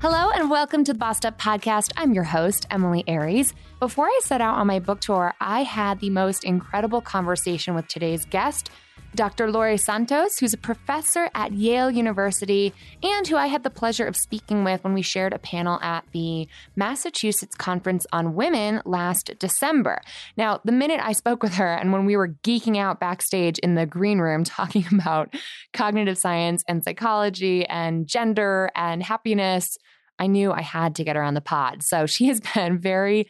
Hello and welcome to the Bossed Up Podcast. I'm your host, Emilie Aries. Before I set out on my book tour, I had the most incredible conversation with today's guest, Dr. Laurie Santos, who's a professor at Yale University and who I had the pleasure of speaking with when we shared a panel at the Massachusetts Conference on Women last December. Now, the minute I spoke with her and when we were geeking out backstage in the green room talking about cognitive science and psychology and gender and happiness, I knew I had to get her on the pod. So she has been very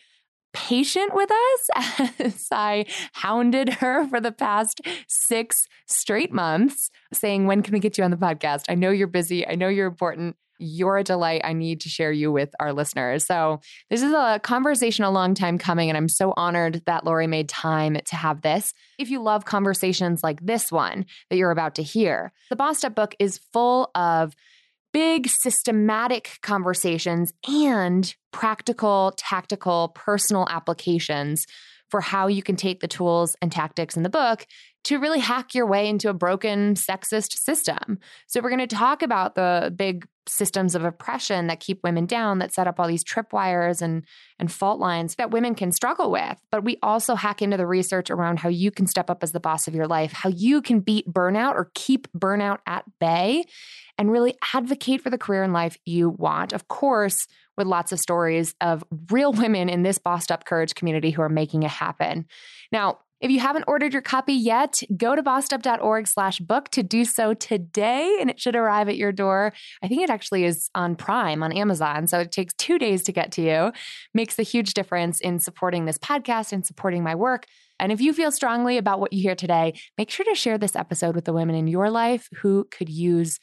patient with us as I hounded her for the past six straight months, saying, When can we get you on the podcast? I know you're busy. I know you're important. You're a delight. I need to share you with our listeners. So, this is a conversation a long time coming, and I'm so honored that Laurie made time to have this. If you love conversations like this one that you're about to hear, the Bossed Up book is full of big systematic conversations and practical, tactical, personal applications for how you can take the tools and tactics in the book to really hack your way into a broken sexist system. So, we're going to talk about the big systems of oppression that keep women down, that set up all these tripwires and, and fault lines that women can struggle with. But we also hack into the research around how you can step up as the boss of your life, how you can beat burnout or keep burnout at bay, and really advocate for the career and life you want. Of course, with lots of stories of real women in this bossed up courage community who are making it happen. Now, if you haven't ordered your copy yet, go to bossedup.org slash book to do so today, and it should arrive at your door. I think it actually is on Prime on Amazon, so it takes two days to get to you. Makes a huge difference in supporting this podcast and supporting my work. And if you feel strongly about what you hear today, make sure to share this episode with the women in your life who could use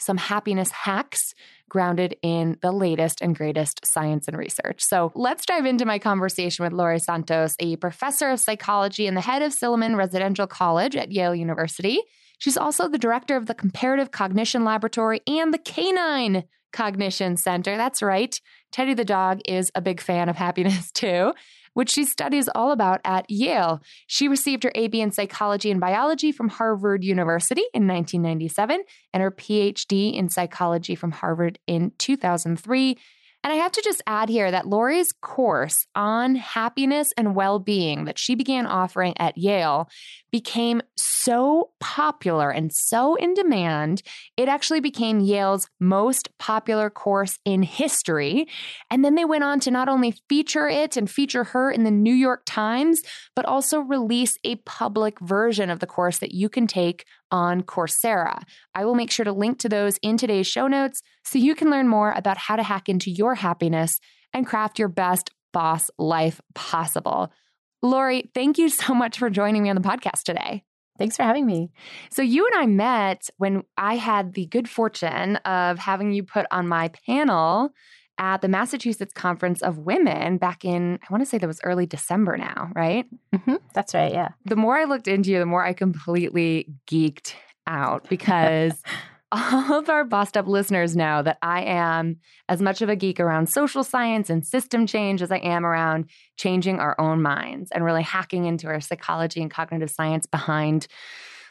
some happiness hacks grounded in the latest and greatest science and research. So let's dive into my conversation with Laurie Santos, a professor of psychology and the head of Silliman Residential College at Yale University. She's also the director of the Comparative Cognition Laboratory and the Canine Cognition Center. That's right. Teddy the dog is a big fan of happiness too which she studies all about at Yale. She received her AB in psychology and biology from Harvard University in 1997 and her PhD in psychology from Harvard in 2003. And I have to just add here that Laurie's course on happiness and well being that she began offering at Yale became so popular and so in demand, it actually became Yale's most popular course in history. And then they went on to not only feature it and feature her in the New York Times, but also release a public version of the course that you can take on Coursera. I will make sure to link to those in today's show notes so you can learn more about how to hack into your happiness and craft your best boss life possible. Laurie, thank you so much for joining me on the podcast today. Thanks for having me. So, you and I met when I had the good fortune of having you put on my panel at the Massachusetts Conference of Women back in, I want to say that was early December now, right? Mm-hmm. That's right. Yeah. The more I looked into you, the more I completely geeked out because all of our bossed up listeners know that I am as much of a geek around social science and system change as I am around changing our own minds and really hacking into our psychology and cognitive science behind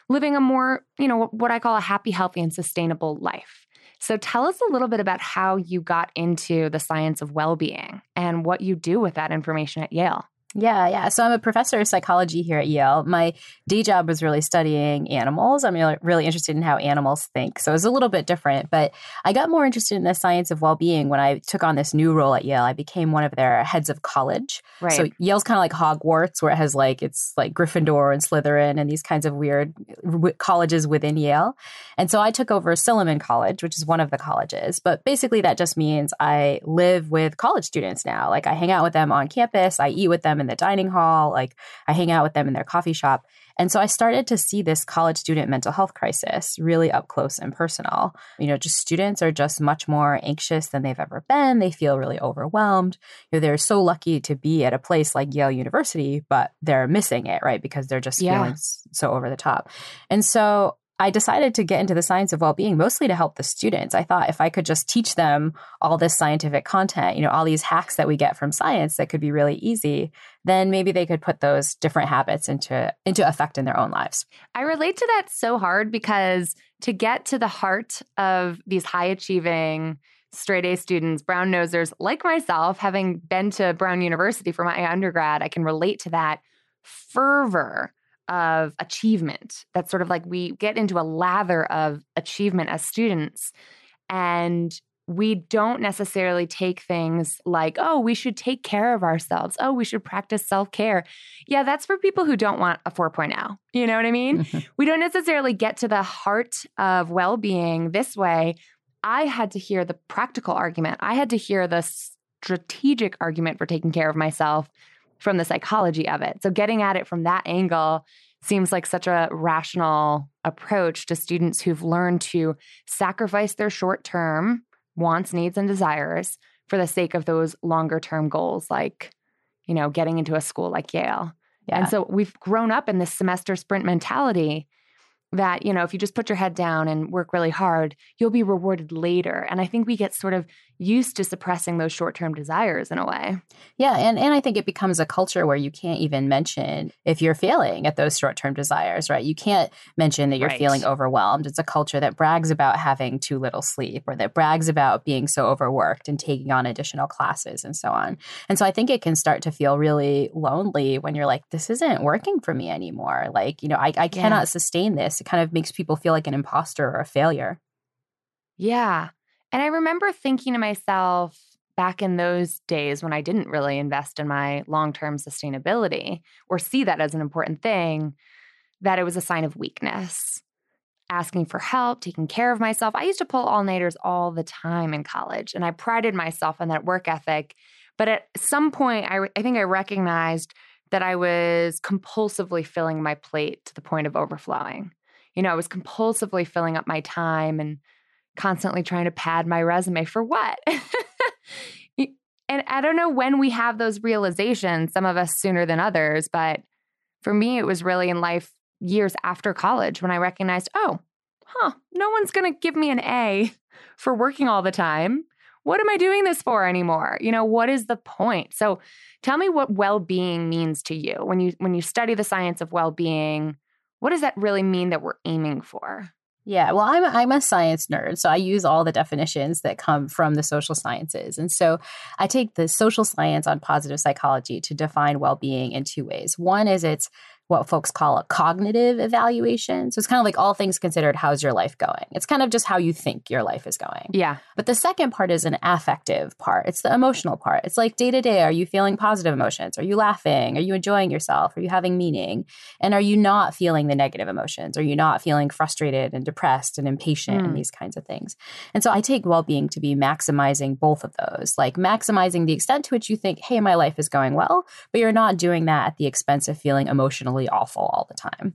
living a more, you know, what I call a happy, healthy, and sustainable life. So tell us a little bit about how you got into the science of well being and what you do with that information at Yale. Yeah, yeah. So I'm a professor of psychology here at Yale. My day job was really studying animals. I'm really, interested in how animals think. So it's a little bit different, but I got more interested in the science of well-being when I took on this new role at Yale. I became one of their heads of college. Right. So Yale's kind of like Hogwarts, where it has like it's like Gryffindor and Slytherin and these kinds of weird w- colleges within Yale. And so I took over Silliman College, which is one of the colleges. But basically, that just means I live with college students now. Like I hang out with them on campus, I eat with them in the dining hall. Like I hang out with them in their coffee shop. And so I started to see this college student mental health crisis really up close and personal. You know, just students are just much more anxious than they've ever been. They feel really overwhelmed. You know, they're so lucky to be at a place like Yale University, but they're missing it, right? Because they're just Yeah. feeling so over the top. And so I decided to get into the science of well-being mostly to help the students. I thought if I could just teach them all this scientific content, you know, all these hacks that we get from science that could be really easy, then maybe they could put those different habits into into effect in their own lives. I relate to that so hard because to get to the heart of these high achieving straight A students, brown nosers like myself, having been to Brown University for my undergrad, I can relate to that fervor of achievement. That's sort of like we get into a lather of achievement as students and we don't necessarily take things like, oh, we should take care of ourselves. Oh, we should practice self care. Yeah, that's for people who don't want a 4.0. You know what I mean? Mm-hmm. we don't necessarily get to the heart of well being this way. I had to hear the practical argument, I had to hear the strategic argument for taking care of myself from the psychology of it. So, getting at it from that angle seems like such a rational approach to students who've learned to sacrifice their short term wants, needs, and desires for the sake of those longer term goals, like, you know, getting into a school like Yale. Yeah. And so we've grown up in this semester sprint mentality that, you know, if you just put your head down and work really hard, you'll be rewarded later. And I think we get sort of used to suppressing those short term desires in a way. Yeah, and, and I think it becomes a culture where you can't even mention if you're failing at those short term desires, right? You can't mention that you're Right. feeling overwhelmed. It's a culture that brags about having too little sleep or that brags about being so overworked and taking on additional classes and so on. And so I think it can start to feel really lonely when you're like, this isn't working for me anymore. Like, you know, I, I cannot sustain this. It kind of makes people feel like an imposter or a failure. Yeah. And I remember thinking to myself back in those days when I didn't really invest in my long term sustainability or see that as an important thing, that it was a sign of weakness. Asking for help, taking care of myself. I used to pull all nighters all the time in college, and I prided myself on that work ethic. But at some point, I, I think I recognized that I was compulsively filling my plate to the point of overflowing. You know, I was compulsively filling up my time and constantly trying to pad my resume for what? and I don't know when we have those realizations, some of us sooner than others, but for me, it was really in life years after college when I recognized, oh, huh, no one's going to give me an A for working all the time. What am I doing this for anymore? You know, what is the point? So tell me what well-being means to you. When you when you study the science of well-being, what does that really mean that we're aiming for? Yeah, well, I'm I'm a science nerd, so I use all the definitions that come from the social sciences. And so I take the social science on positive psychology to define well being in two ways. One is it's what folks call a cognitive evaluation. So it's kind of like all things considered, how's your life going? It's kind of just how you think your life is going. Yeah. But the second part is an affective part. It's the emotional part. It's like day to day, are you feeling positive emotions? Are you laughing? Are you enjoying yourself? Are you having meaning? And are you not feeling the negative emotions? Are you not feeling frustrated and depressed and impatient Mm. and these kinds of things? And so I take well being to be maximizing both of those, like maximizing the extent to which you think, hey, my life is going well, but you're not doing that at the expense of feeling emotionally awful all the time.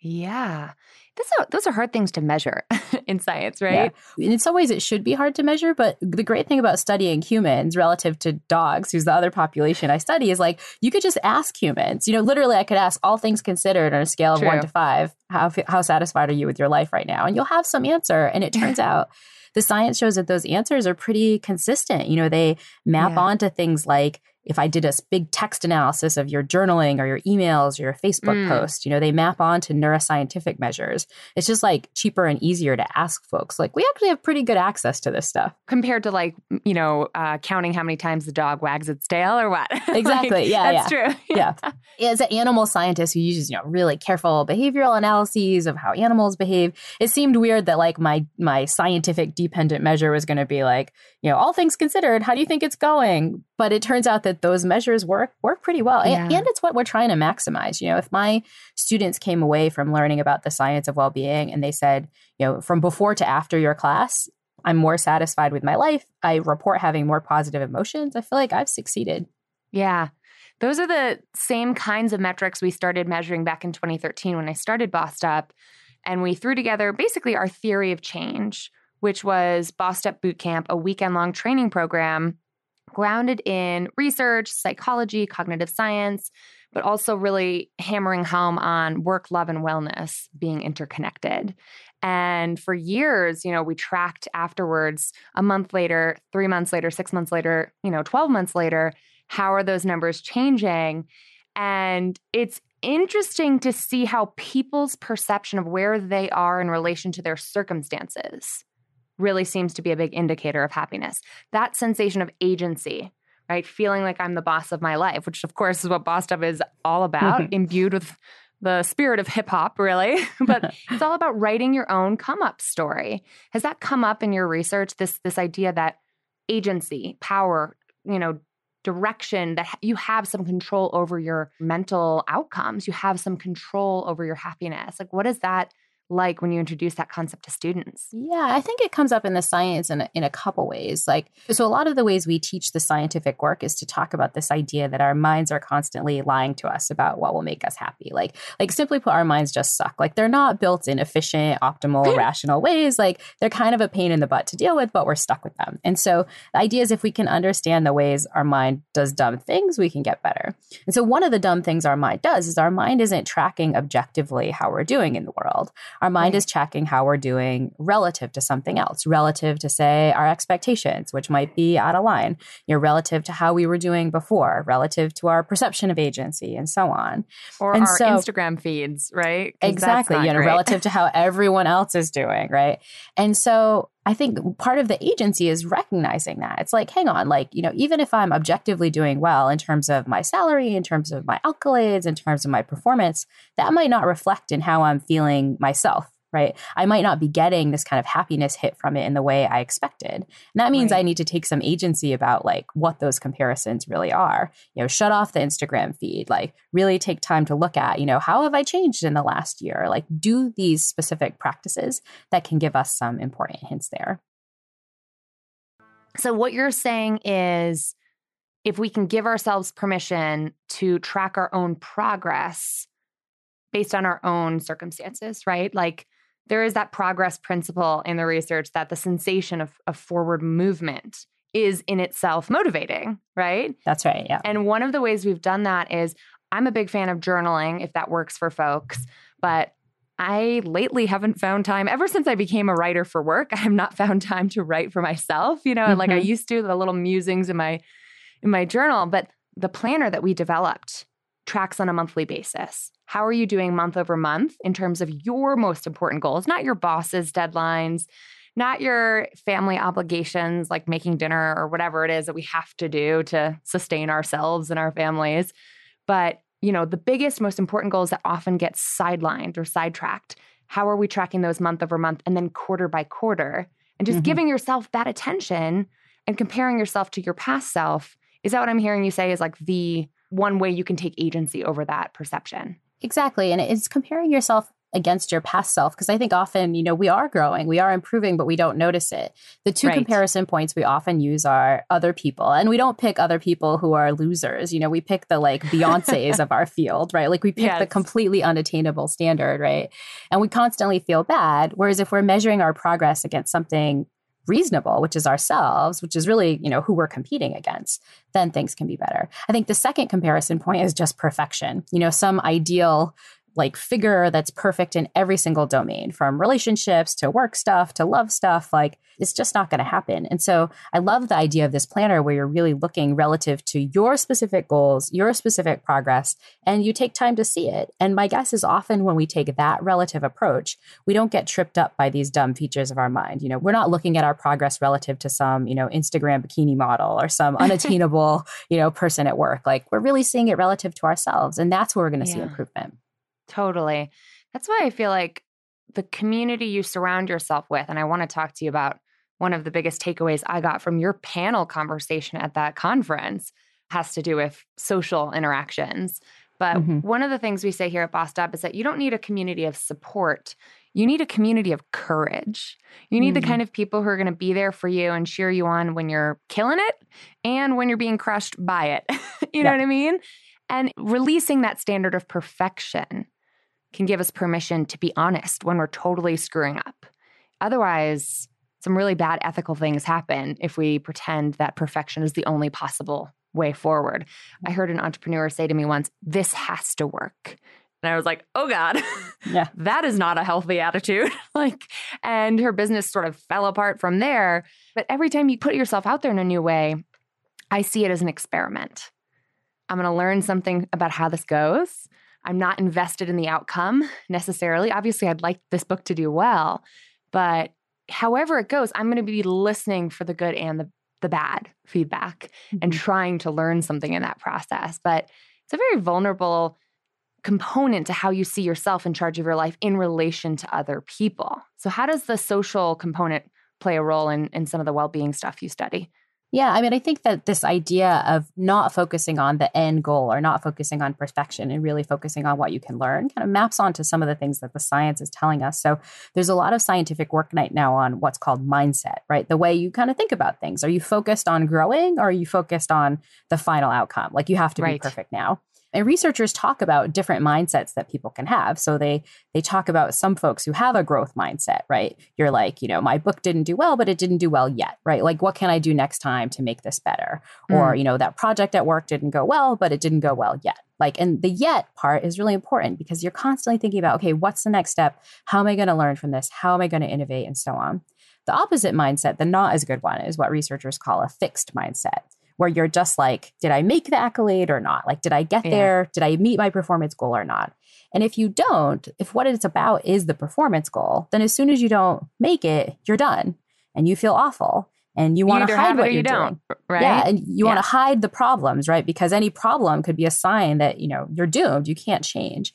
Yeah. Those are, those are hard things to measure in science, right? Yeah. In some ways, it should be hard to measure, but the great thing about studying humans relative to dogs, who's the other population I study, is like you could just ask humans. You know, literally, I could ask all things considered on a scale of True. one to five, how how satisfied are you with your life right now? And you'll have some answer. And it turns out the science shows that those answers are pretty consistent. You know, they map Yeah. onto things like if I did a big text analysis of your journaling or your emails or your Facebook mm. post, you know, they map onto neuroscientific measures. It's just like cheaper and easier to ask folks. Like, we actually have pretty good access to this stuff compared to like, you know, uh, counting how many times the dog wags its tail or what. Exactly. like, yeah. That's yeah. true. yeah. As an animal scientist who uses, you know, really careful behavioral analyses of how animals behave, it seemed weird that like my my scientific dependent measure was going to be like, you know, all things considered, how do you think it's going? But it turns out that those measures work work pretty well. Yeah. And, it's what we're trying to maximize. You know, if my students came away from learning about the science of well-being and they said, you know, from before to after your class, I'm more satisfied with my life. I report having more positive emotions. I feel like I've succeeded. Yeah. Those are the same kinds of metrics we started measuring back in 2013 when I started Bossed Up. And we threw together basically our theory of change, which was Bossed Up Bootcamp, a weekend long training program grounded in research, psychology, cognitive science, but also really hammering home on work, love, and wellness being interconnected. And for years, you know, we tracked afterwards, a month later, three months later, six months later, you know, 12 months later, how are those numbers changing? And it's interesting to see how people's perception of where they are in relation to their circumstances really seems to be a big indicator of happiness. That sensation of agency, right? Feeling like I'm the boss of my life, which of course is what Boss Up is all about, mm-hmm. imbued with the spirit of hip hop, really. but it's all about writing your own come up story. Has that come up in your research? This this idea that agency, power, you know, direction that you have some control over your mental outcomes you have some control over your happiness like what is that like when you introduce that concept to students? Yeah, I think it comes up in the science in a, in a couple ways. Like, so a lot of the ways we teach the scientific work is to talk about this idea that our minds are constantly lying to us about what will make us happy. Like, like simply put, our minds just suck. Like, they're not built in efficient, optimal, rational ways. Like, they're kind of a pain in the butt to deal with, but we're stuck with them. And so the idea is if we can understand the ways our mind does dumb things, we can get better. And so one of the dumb things our mind does is our mind isn't tracking objectively how we're doing in the world. Our mind right. is checking how we're doing relative to something else, relative to, say, our expectations, which might be out of line, you know, relative to how we were doing before, relative to our perception of agency, and so on. Or and our so, Instagram feeds, right? Exactly. You know, great. relative to how everyone else is doing, right? And so I think part of the agency is recognizing that. It's like, hang on, like, you know, even if I'm objectively doing well in terms of my salary, in terms of my accolades, in terms of my performance, that might not reflect in how I'm feeling myself right? I might not be getting this kind of happiness hit from it in the way I expected. And that means right. I need to take some agency about like what those comparisons really are. You know, shut off the Instagram feed, like really take time to look at, you know, how have I changed in the last year? Like do these specific practices that can give us some important hints there. So what you're saying is if we can give ourselves permission to track our own progress based on our own circumstances, right? Like there is that progress principle in the research that the sensation of, of forward movement is in itself motivating, right? That's right. Yeah. And one of the ways we've done that is I'm a big fan of journaling, if that works for folks, but I lately haven't found time ever since I became a writer for work. I have not found time to write for myself, you know, mm-hmm. like I mm-hmm. used to, the little musings in my in my journal, but the planner that we developed tracks on a monthly basis. How are you doing month over month in terms of your most important goals, not your boss's deadlines, not your family obligations like making dinner or whatever it is that we have to do to sustain ourselves and our families, but you know, the biggest most important goals that often get sidelined or sidetracked. How are we tracking those month over month and then quarter by quarter? And just mm-hmm. giving yourself that attention and comparing yourself to your past self. Is that what I'm hearing you say is like the one way you can take agency over that perception. Exactly. And it's comparing yourself against your past self because I think often, you know, we are growing, we are improving, but we don't notice it. The two right. comparison points we often use are other people, and we don't pick other people who are losers. You know, we pick the like Beyonces of our field, right? Like we pick yes. the completely unattainable standard, right? And we constantly feel bad. Whereas if we're measuring our progress against something reasonable, which is ourselves, which is really, you know, who we're competing against, then things can be better. I think the second comparison point is just perfection. You know, some ideal like figure that's perfect in every single domain from relationships to work stuff to love stuff like it's just not going to happen. And so i love the idea of this planner where you're really looking relative to your specific goals your specific progress and you take time to see it. And my guess is often when we take that relative approach we don't get tripped up by these dumb features of our mind. You know we're not looking at our progress relative to some you know instagram bikini model or some unattainable you know person at work. Like we're really seeing it relative to ourselves and that's where we're going to yeah. see improvement Totally. That's why I feel like the community you surround yourself with, and I want to talk to you about one of the biggest takeaways I got from your panel conversation at that conference has to do with social interactions. But mm-hmm. one of the things we say here at Bossed Up is that you don't need a community of support. You need a community of courage. You need mm-hmm. the kind of people who are going to be there for you and cheer you on when you're killing it and when you're being crushed by it. you know what I mean? And releasing that standard of perfection can give us permission to be honest when we're totally screwing up. Otherwise, some really bad ethical things happen if we pretend that perfection is the only possible way forward. I heard an entrepreneur say to me once, This has to work. And I was like, oh God, yeah. that is not a healthy attitude. like, and her business sort of fell apart from there. But every time you put yourself out there in a new way, I see it as an experiment. I'm going to learn something about how this goes. I'm not invested in the outcome necessarily. Obviously, I'd like this book to do well, but however it goes, I'm going to be listening for the good and the, the bad feedback mm-hmm. and trying to learn something in that process. But it's a very vulnerable component to how you see yourself in charge of your life in relation to other people. So, how does the social component play a role in, in some of the well being stuff you study? Yeah, I mean, I think that this idea of not focusing on the end goal or not focusing on perfection and really focusing on what you can learn kind of maps onto some of the things that the science is telling us. So there's a lot of scientific work right now on what's called mindset, right? The way you kind of think about things. Are you focused on growing or are you focused on the final outcome? Like you have to right. be perfect now and researchers talk about different mindsets that people can have. So they they talk about some folks who have a growth mindset right? You're like you know my book didn't do well but it didn't do well yet right? Like what can i do next time to make this better? Mm. or you know that project at work didn't go well but it didn't go well yet. Like and the yet part is really important because you're constantly thinking about okay what's the next step? How am i going to learn from this? How am i going to innovate? and so on. The opposite mindset the not as good one is what researchers call a fixed mindset where you're just like, did I make the accolade or not? Like, did I get yeah. there? Did I meet my performance goal or not? And if you don't, if what it's about is the performance goal, then as soon as you don't make it, you're done and you feel awful and you want to hide what you're doing. Right? Yeah, and you yeah. want to hide the problems, right? Because any problem could be a sign that, you know, you're doomed, you can't change.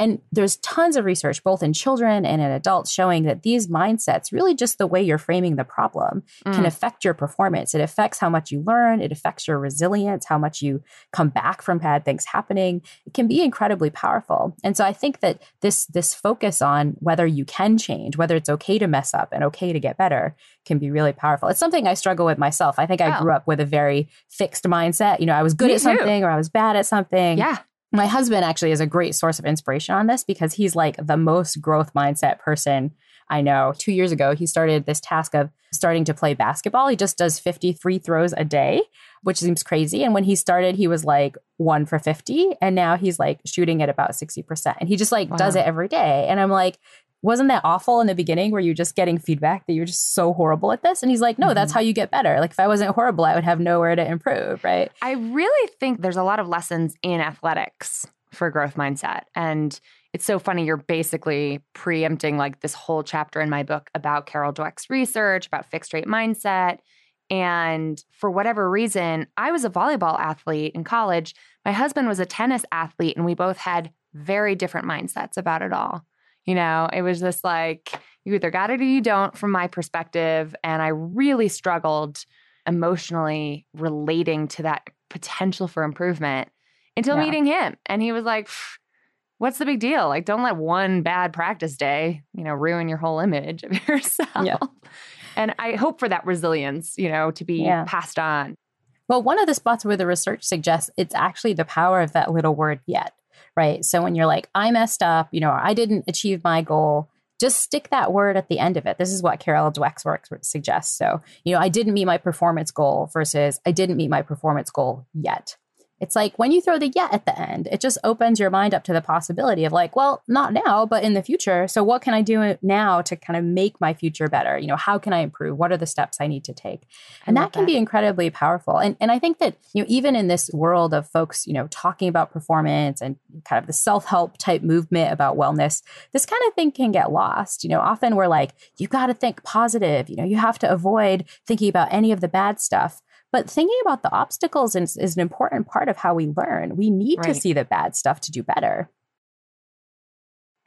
And there's tons of research both in children and in adults showing that these mindsets, really just the way you're framing the problem, mm. can affect your performance. It affects how much you learn, it affects your resilience, how much you come back from bad things happening. It can be incredibly powerful. And so I think that this this focus on whether you can change, whether it's okay to mess up and okay to get better can be really powerful. It's something I struggle with myself. I think I oh. grew up with a very fixed mindset. You know, I was good Me at something too. or I was bad at something. Yeah. My husband actually is a great source of inspiration on this because he's like the most growth mindset person I know. Two years ago, he started this task of starting to play basketball. He just does 50 free throws a day, which seems crazy. And when he started, he was like one for 50. And now he's like shooting at about 60%. And he just like wow. does it every day. And I'm like, wasn't that awful in the beginning where you're just getting feedback that you're just so horrible at this? And he's like, no, mm-hmm. that's how you get better. Like if I wasn't horrible, I would have nowhere to improve, right? I really think there's a lot of lessons in athletics for growth mindset. And it's so funny. You're basically preempting like this whole chapter in my book about Carol Dweck's research, about fixed rate mindset. And for whatever reason, I was a volleyball athlete in college. My husband was a tennis athlete, and we both had very different mindsets about it all. You know, it was just like you either got it or you don't, from my perspective. And I really struggled emotionally relating to that potential for improvement until yeah. meeting him. And he was like, What's the big deal? Like, don't let one bad practice day, you know, ruin your whole image of yourself. Yeah. And I hope for that resilience, you know, to be yeah. passed on. Well, one of the spots where the research suggests it's actually the power of that little word yet right? So when you're like, I messed up, you know, I didn't achieve my goal, just stick that word at the end of it. This is what Carol Dweck's work suggests. So, you know, I didn't meet my performance goal versus I didn't meet my performance goal yet. It's like when you throw the yet at the end, it just opens your mind up to the possibility of like, well, not now, but in the future. So what can I do now to kind of make my future better? You know, how can I improve? What are the steps I need to take? And that can that. be incredibly powerful. And and I think that, you know, even in this world of folks, you know, talking about performance and kind of the self-help type movement about wellness, this kind of thing can get lost. You know, often we're like, you got to think positive, you know, you have to avoid thinking about any of the bad stuff. But thinking about the obstacles is, is an important part of how we learn. We need right. to see the bad stuff to do better.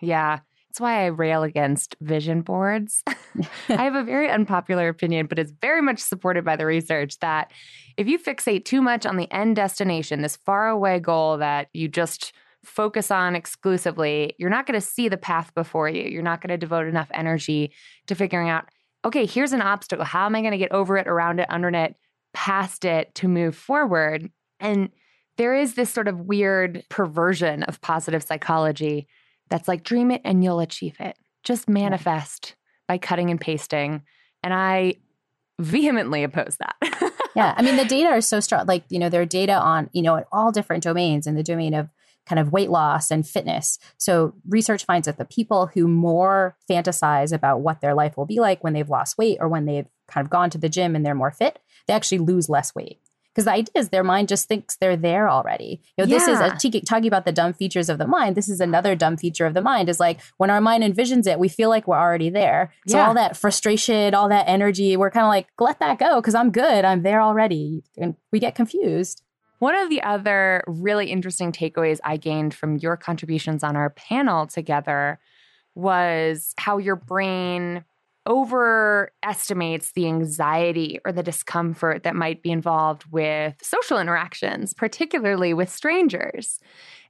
Yeah. That's why I rail against vision boards. I have a very unpopular opinion, but it's very much supported by the research that if you fixate too much on the end destination, this faraway goal that you just focus on exclusively, you're not going to see the path before you. You're not going to devote enough energy to figuring out, okay, here's an obstacle. How am I going to get over it, around it, under it? Past it to move forward. And there is this sort of weird perversion of positive psychology that's like dream it and you'll achieve it. Just manifest by cutting and pasting. And I vehemently oppose that. yeah. I mean, the data are so strong. Like, you know, there are data on, you know, in all different domains in the domain of kind of weight loss and fitness. So research finds that the people who more fantasize about what their life will be like when they've lost weight or when they've kind of gone to the gym and they're more fit, they actually lose less weight. Because the idea is their mind just thinks they're there already. You know, yeah. this is a, t- talking about the dumb features of the mind. This is another dumb feature of the mind is like when our mind envisions it, we feel like we're already there. So yeah. all that frustration, all that energy, we're kind of like, let that go because I'm good. I'm there already. And we get confused. One of the other really interesting takeaways I gained from your contributions on our panel together was how your brain overestimates the anxiety or the discomfort that might be involved with social interactions, particularly with strangers.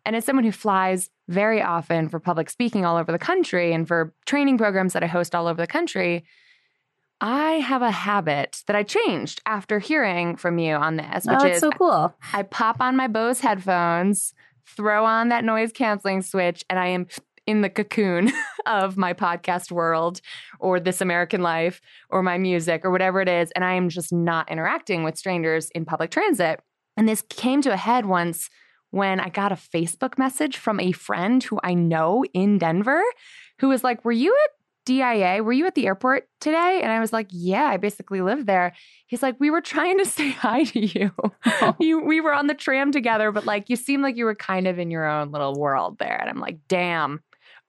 And as someone who flies very often for public speaking all over the country and for training programs that I host all over the country, I have a habit that I changed after hearing from you on this, which oh, is so cool. I pop on my Bose headphones, throw on that noise canceling switch, and I am in the cocoon of my podcast world or this American life or my music or whatever it is. And I am just not interacting with strangers in public transit. And this came to a head once when I got a Facebook message from a friend who I know in Denver who was like, Were you at DIA, were you at the airport today? And I was like, Yeah, I basically live there. He's like, We were trying to say hi to you. Oh. you we were on the tram together, but like you seemed like you were kind of in your own little world there. And I'm like, damn,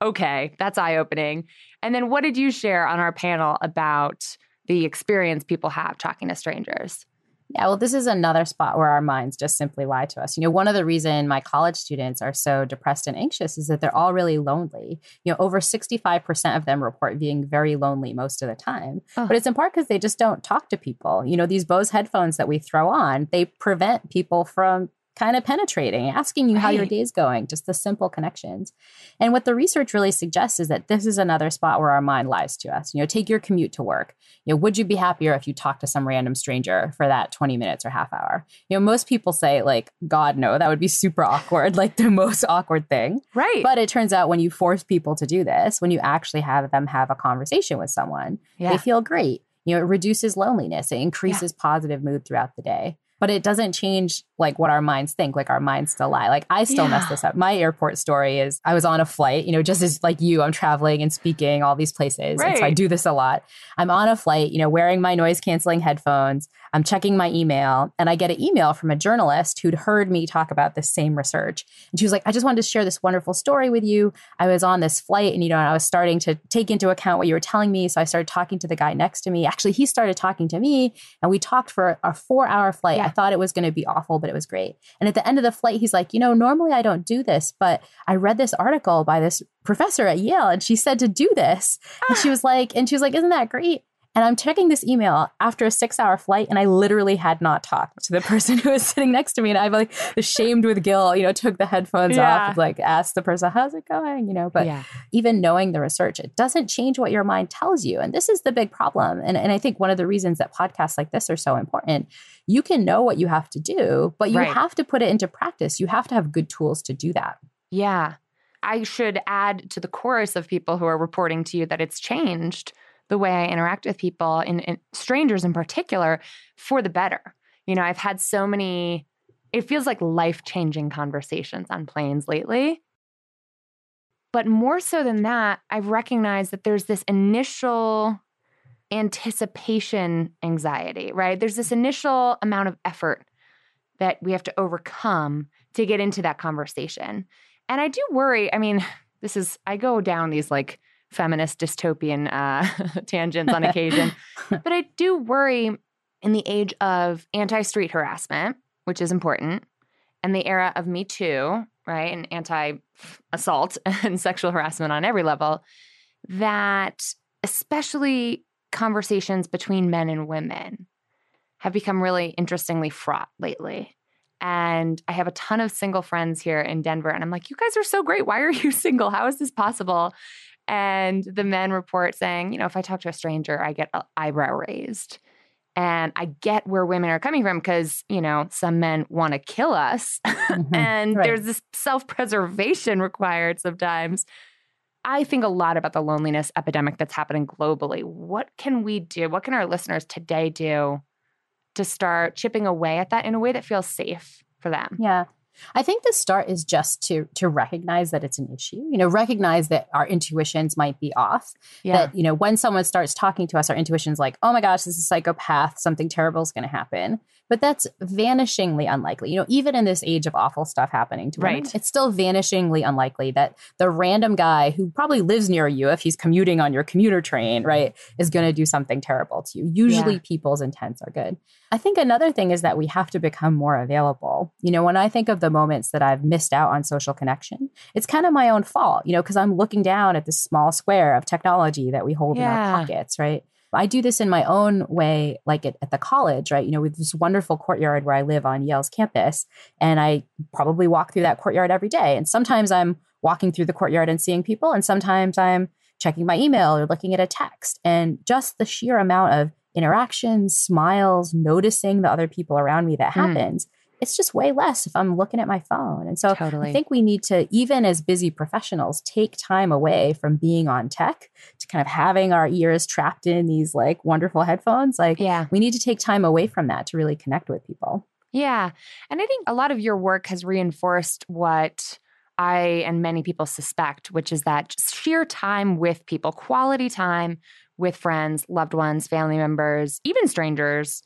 okay, that's eye opening. And then what did you share on our panel about the experience people have talking to strangers? Yeah, well, this is another spot where our minds just simply lie to us. You know, one of the reason my college students are so depressed and anxious is that they're all really lonely. You know, over 65% of them report being very lonely most of the time. Oh. But it's in part because they just don't talk to people. You know, these Bose headphones that we throw on, they prevent people from kind of penetrating, asking you right. how your day's going, just the simple connections. And what the research really suggests is that this is another spot where our mind lies to us. You know, take your commute to work. You know, would you be happier if you talked to some random stranger for that 20 minutes or half hour? You know, most people say like, God, no, that would be super awkward, like the most awkward thing. Right. But it turns out when you force people to do this, when you actually have them have a conversation with someone, yeah. they feel great. You know, it reduces loneliness, it increases yeah. positive mood throughout the day but it doesn't change like what our minds think like our minds still lie. Like i still yeah. mess this up. My airport story is i was on a flight you know just as like you i'm traveling and speaking all these places right. and so i do this a lot. I'm on a flight you know wearing my noise canceling headphones. I'm checking my email and i get an email from a journalist who'd heard me talk about this same research. And she was like i just wanted to share this wonderful story with you. I was on this flight and you know i was starting to take into account what you were telling me so i started talking to the guy next to me. Actually he started talking to me and we talked for a four hour flight. Yeah. i thought it was going to be awful but it was great. And at the end of the flight, he's like, you know, normally I don't do this, but I read this article by this professor at Yale and she said to do this. And she ah. was like, and she was like, isn't that great? And I'm checking this email after a six hour flight, and I literally had not talked to the person who was sitting next to me. And I'm like ashamed with guilt, you know, took the headphones yeah. off, like asked the person, how's it going? You know, but yeah. even knowing the research, it doesn't change what your mind tells you. And this is the big problem. And, and I think one of the reasons that podcasts like this are so important, you can know what you have to do, but you right. have to put it into practice. You have to have good tools to do that. Yeah. I should add to the chorus of people who are reporting to you that it's changed the way I interact with people, and, and strangers in particular, for the better. You know, I've had so many it feels like life changing conversations on planes lately. But more so than that, I've recognized that there's this initial anticipation anxiety, right? There's this initial amount of effort that we have to overcome to get into that conversation. And I do worry, I mean, this is, I go down these like feminist dystopian uh, tangents on occasion, but I do worry in the age of anti street harassment, which is important, and the era of Me Too, right, and anti assault and sexual harassment on every level, that especially conversations between men and women have become really interestingly fraught lately. And I have a ton of single friends here in Denver. And I'm like, you guys are so great. Why are you single? How is this possible? And the men report saying, you know, if I talk to a stranger, I get an eyebrow raised. And I get where women are coming from because, you know, some men want to kill us. Mm-hmm. and right. there's this self preservation required sometimes. I think a lot about the loneliness epidemic that's happening globally. What can we do? What can our listeners today do to start chipping away at that in a way that feels safe for them? Yeah. I think the start is just to to recognize that it's an issue. You know, recognize that our intuitions might be off. Yeah. That you know, when someone starts talking to us, our intuition's like, "Oh my gosh, this is a psychopath. Something terrible is going to happen." But that's vanishingly unlikely. You know, even in this age of awful stuff happening to women, right. it's still vanishingly unlikely that the random guy who probably lives near you, if he's commuting on your commuter train, mm-hmm. right, is going to do something terrible to you. Usually, yeah. people's intents are good. I think another thing is that we have to become more available. You know, when I think of the moments that I've missed out on social connection, it's kind of my own fault, you know, because I'm looking down at this small square of technology that we hold yeah. in our pockets, right? I do this in my own way, like at, at, the college, right? You know, with this wonderful courtyard where I live on Yale's campus. And I probably walk through that courtyard every day. And sometimes I'm walking through the courtyard and seeing people, and sometimes I'm checking my email or looking at a text. And just the sheer amount of interactions, smiles, noticing the other people around me that mm. It's just way less if I'm looking at my phone. And so totally. I think we need to, even as busy professionals, take time away from being on tech to kind of having our ears trapped in these like wonderful headphones. Like, yeah. we need to take time away from that to really connect with people. Yeah. And I think a lot of your work has reinforced what I and many people suspect, which is that sheer time with people, quality time with friends, loved ones, family members, even strangers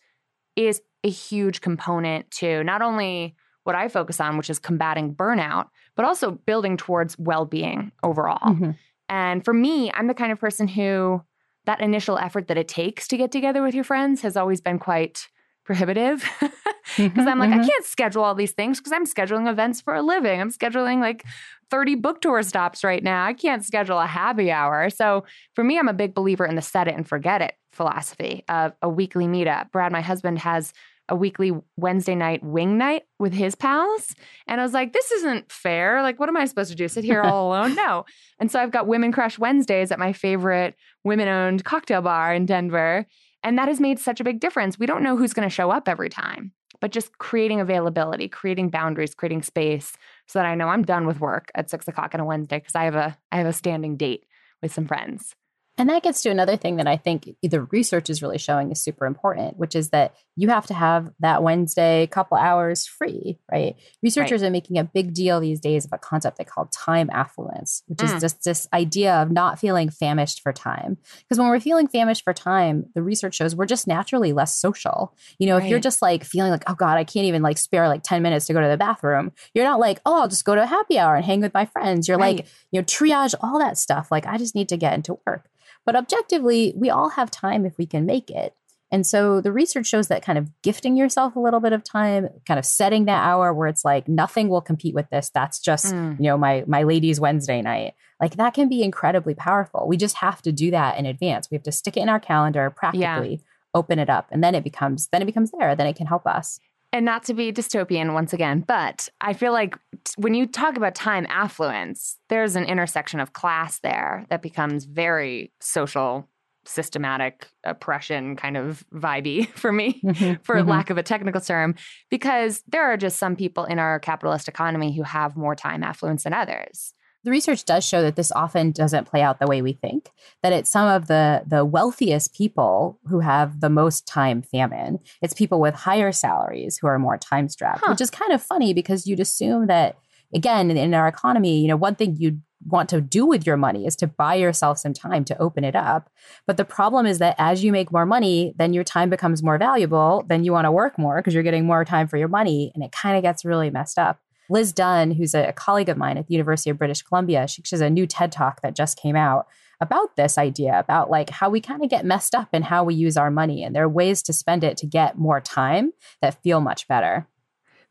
is a huge component to not only what I focus on, which is combating burnout, but also building towards well being overall. Mm-hmm. And for me, I'm the kind of person who that initial effort that it takes to get together with your friends has always been quite prohibitive because mm-hmm, I'm like, mm-hmm. I can't schedule all these things because I'm scheduling events for a living. I'm scheduling like 30 book tour stops right now. I can't schedule a happy hour. So for me, I'm a big believer in the set it and forget it philosophy of a weekly meetup. Brad, my husband, has a weekly Wednesday night wing night with his pals. And I was like, this isn't fair. Like, what am I supposed to do? Sit here all alone? No. And so I've got Women Crush Wednesdays at my favorite women owned cocktail bar in Denver. And that has made such a big difference. We don't know who's going to show up every time, but just creating availability, creating boundaries, creating space so that I know I'm done with work at six o'clock on a Wednesday because I have a I have a standing date with some friends. And that gets to another thing that I think the research is really showing is super important, which is that you have to have that Wednesday couple hours free, right? Researchers right. are making a big deal these days of a concept they call time affluence, which mm. is just this idea of not feeling famished for time. Because when we're feeling famished for time, the research shows we're just naturally less social. You know, right. if you're just like feeling like, oh God, I can't even like spare like 10 minutes to go to the bathroom, you're not like, oh, I'll just go to a happy hour and hang with my friends. You're right. like, you know, triage all that stuff. Like, I just need to get into work. But objectively, we all have time if we can make it. And so the research shows that kind of gifting yourself a little bit of time, kind of setting that hour where it's like nothing will compete with this. That's just, mm. you know, my my ladies Wednesday night. Like that can be incredibly powerful. We just have to do that in advance. We have to stick it in our calendar practically, yeah. open it up, and then it becomes then it becomes there. Then it can help us and not to be dystopian once again, but I feel like when you talk about time affluence, there's an intersection of class there that becomes very social, systematic oppression kind of vibey for me, mm-hmm, for mm-hmm. lack of a technical term, because there are just some people in our capitalist economy who have more time affluence than others. The research does show that this often doesn't play out the way we think, that it's some of the the wealthiest people who have the most time famine. It's people with higher salaries who are more time strapped, huh. which is kind of funny because you'd assume that again in our economy, you know, one thing you'd want to do with your money is to buy yourself some time to open it up. But the problem is that as you make more money, then your time becomes more valuable, then you want to work more because you're getting more time for your money and it kind of gets really messed up. Liz Dunn, who's a, colleague of mine at the University of British Columbia, she, she has a new TED talk that just came out about this idea about like how we kind of get messed up in how we use our money. And there are ways to spend it to get more time that feel much better.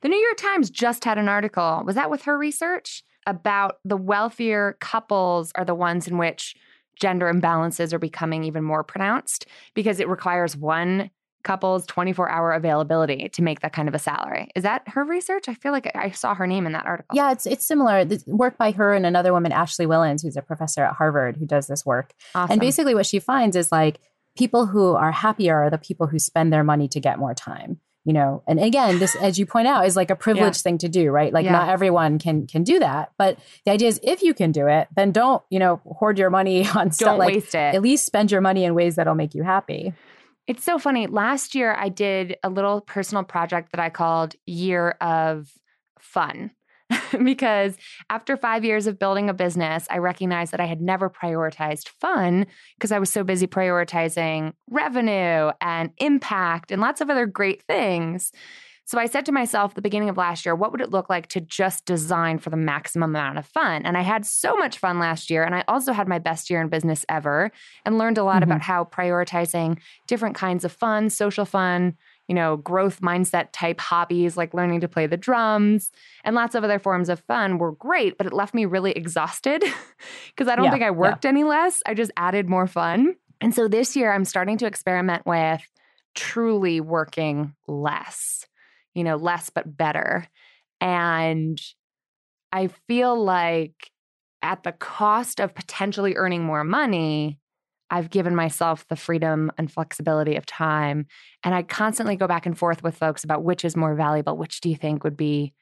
The New York Times just had an article. Was that with her research? About the wealthier couples are the ones in which gender imbalances are becoming even more pronounced because it requires one couple's 24 hour availability to make that kind of a salary. Is that her research? I feel like I saw her name in that article. Yeah, it's it's similar. The work by her and another woman, Ashley Whillans, who's a professor at Harvard who does this work. Awesome. And basically what she finds is like people who are happier are the people who spend their money to get more time you know and again this as you point out is like a privileged yeah. thing to do right like yeah. not everyone can can do that but the idea is if you can do it then don't you know hoard your money on don't stuff like waste it at least spend your money in ways that'll make you happy it's so funny. Last year, I did a little personal project that I called Year of Fun. because after five years of building a business, I recognized that I had never prioritized fun because I was so busy prioritizing revenue and impact and lots of other great things. So I said to myself at the beginning of last year, what would it look like to just design for the maximum amount of fun? And I had so much fun last year. And I also had my best year in business ever and learned a lot mm-hmm. about how prioritizing different kinds of fun, social fun, you know, growth mindset type hobbies like learning to play the drums and lots of other forms of fun were great, but it left me really exhausted because I don't yeah, think I worked yeah. any less. I just added more fun. And so this year I'm starting to experiment with truly working less you know, less but better. And I feel like at the cost of potentially earning more money, I've given myself the freedom and flexibility of time. And I constantly go back and forth with folks about which is more valuable, which do you think would be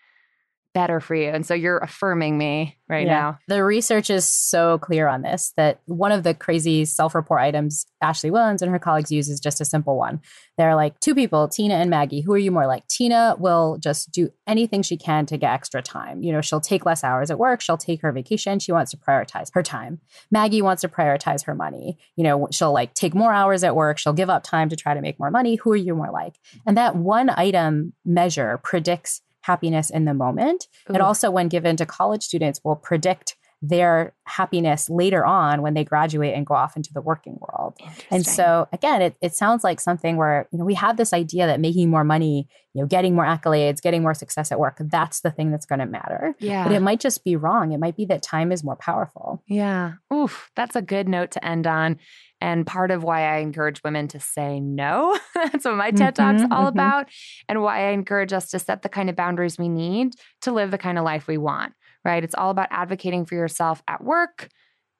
better for you. And so you're affirming me right yeah. now. The research is so clear on this that one of the crazy self report items Ashley Whillans and her colleagues use is just a simple one. They're like two people, Tina and Maggie. Who are you more like? Tina will just do anything she can to get extra time. You know, she'll take less hours at work, she'll take her vacation, she wants to prioritize her time. Maggie wants to prioritize her money. You know, she'll like take more hours at work, she'll give up time to try to make more money. Who are you more like? And that one item measure predicts happiness in the moment. Ooh. It also, when given to college students, will predict their happiness later on when they graduate and go off into the working world. And so again, it, it sounds like something where, you know, we have this idea that making more money, you know, getting more accolades, getting more success at work, that's the thing that's going to matter. Yeah. But it might just be wrong. It might be that time is more powerful. Yeah. Oof. That's a good note to end on. And part of why I encourage women to say no. That's what my TED Talk's mm-hmm, all mm-hmm. about. And why I encourage us to set the kind of boundaries we need to live the kind of life we want, right? It's all about advocating for yourself at work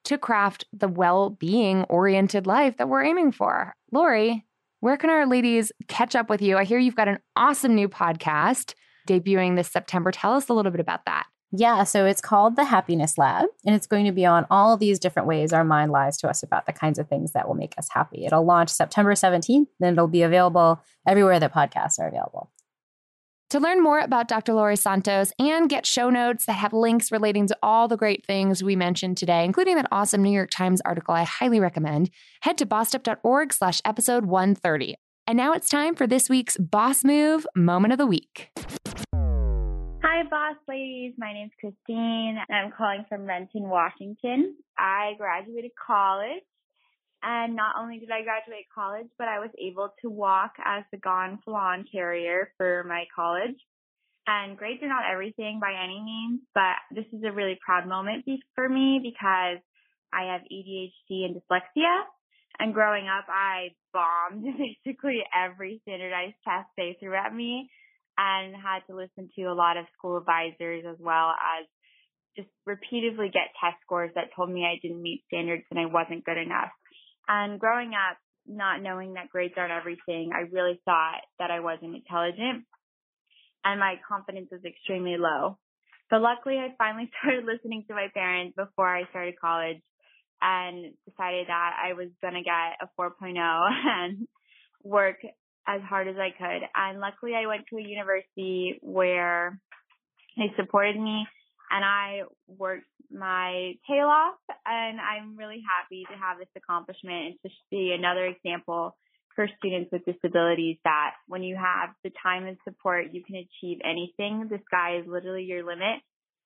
to craft the well being oriented life that we're aiming for. Laurie, where can our ladies catch up with you? I hear you've got an awesome new podcast debuting this September. Tell us a little bit about that. Yeah, so it's called the Happiness Lab, and it's going to be on all these different ways our mind lies to us about the kinds of things that will make us happy. It'll launch September 17th, then it'll be available everywhere that podcasts are available. To learn more about Dr. Laurie Santos and get show notes that have links relating to all the great things we mentioned today, including that awesome New York Times article I highly recommend, head to bossedup.org slash episode 130. And now it's time for this week's Boss Move Moment of the Week. Hi, boss ladies. My name's Christine, and I'm calling from Renton, Washington. I graduated college, and not only did I graduate college, but I was able to walk as the Gonfalon carrier for my college. And grades are not everything by any means, but this is a really proud moment for me because I have ADHD and dyslexia. And growing up, I bombed basically every standardized test they threw at me and had to listen to a lot of school advisors as well as just repeatedly get test scores that told me I didn't meet standards and I wasn't good enough. And growing up, not knowing that grades aren't everything, I really thought that I wasn't intelligent and my confidence was extremely low. But luckily, I finally started listening to my parents before I started college and decided that I was going to get a 4.0 and work as hard as I could. And luckily, I went to a university where they supported me and I worked my tail off. And I'm really happy to have this accomplishment and to be another example for students with disabilities that when you have the time and support, you can achieve anything. The sky is literally your limit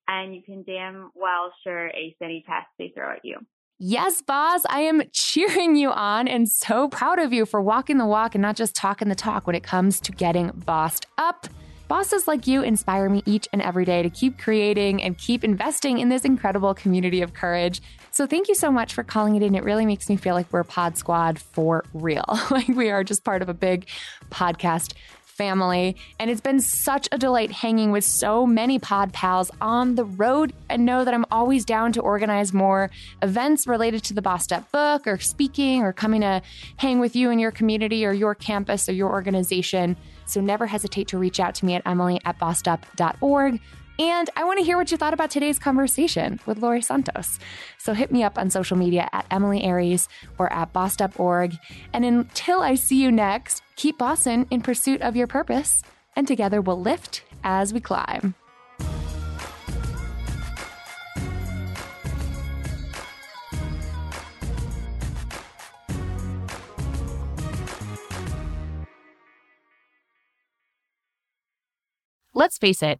and you can damn well sure ace any test they throw at you. Yes, boss, I am cheering you on and so proud of you for walking the walk and not just talking the talk when it comes to getting bossed up. Bosses like you inspire me each and every day to keep creating and keep investing in this incredible community of courage. So thank you so much for calling it in. It really makes me feel like we're Pod Squad for real. like we are just part of a big podcast family. And it's been such a delight hanging with so many pod pals on the road and know that I'm always down to organize more events related to the Bossed Up book or speaking or coming to hang with you in your community or your campus or your organization. So never hesitate to reach out to me at emily at bossedup.org. And I want to hear what you thought about today's conversation with Laurie Santos. So hit me up on social media at Emilie Aries or at bossedup.org. And until I see you next, keep bossing in pursuit of your purpose, and together we'll lift as we climb. Let's face it,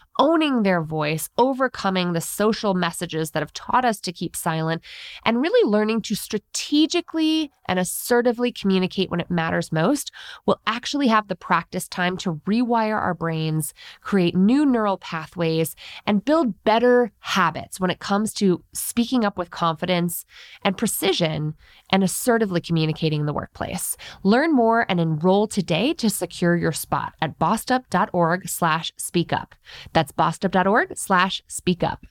owning their voice, overcoming the social messages that have taught us to keep silent, and really learning to strategically and assertively communicate when it matters most, we'll actually have the practice time to rewire our brains, create new neural pathways, and build better habits when it comes to speaking up with confidence and precision and assertively communicating in the workplace. Learn more and enroll today to secure your spot at bossedup.org slash speak up. That's bossedup.org slash speak up.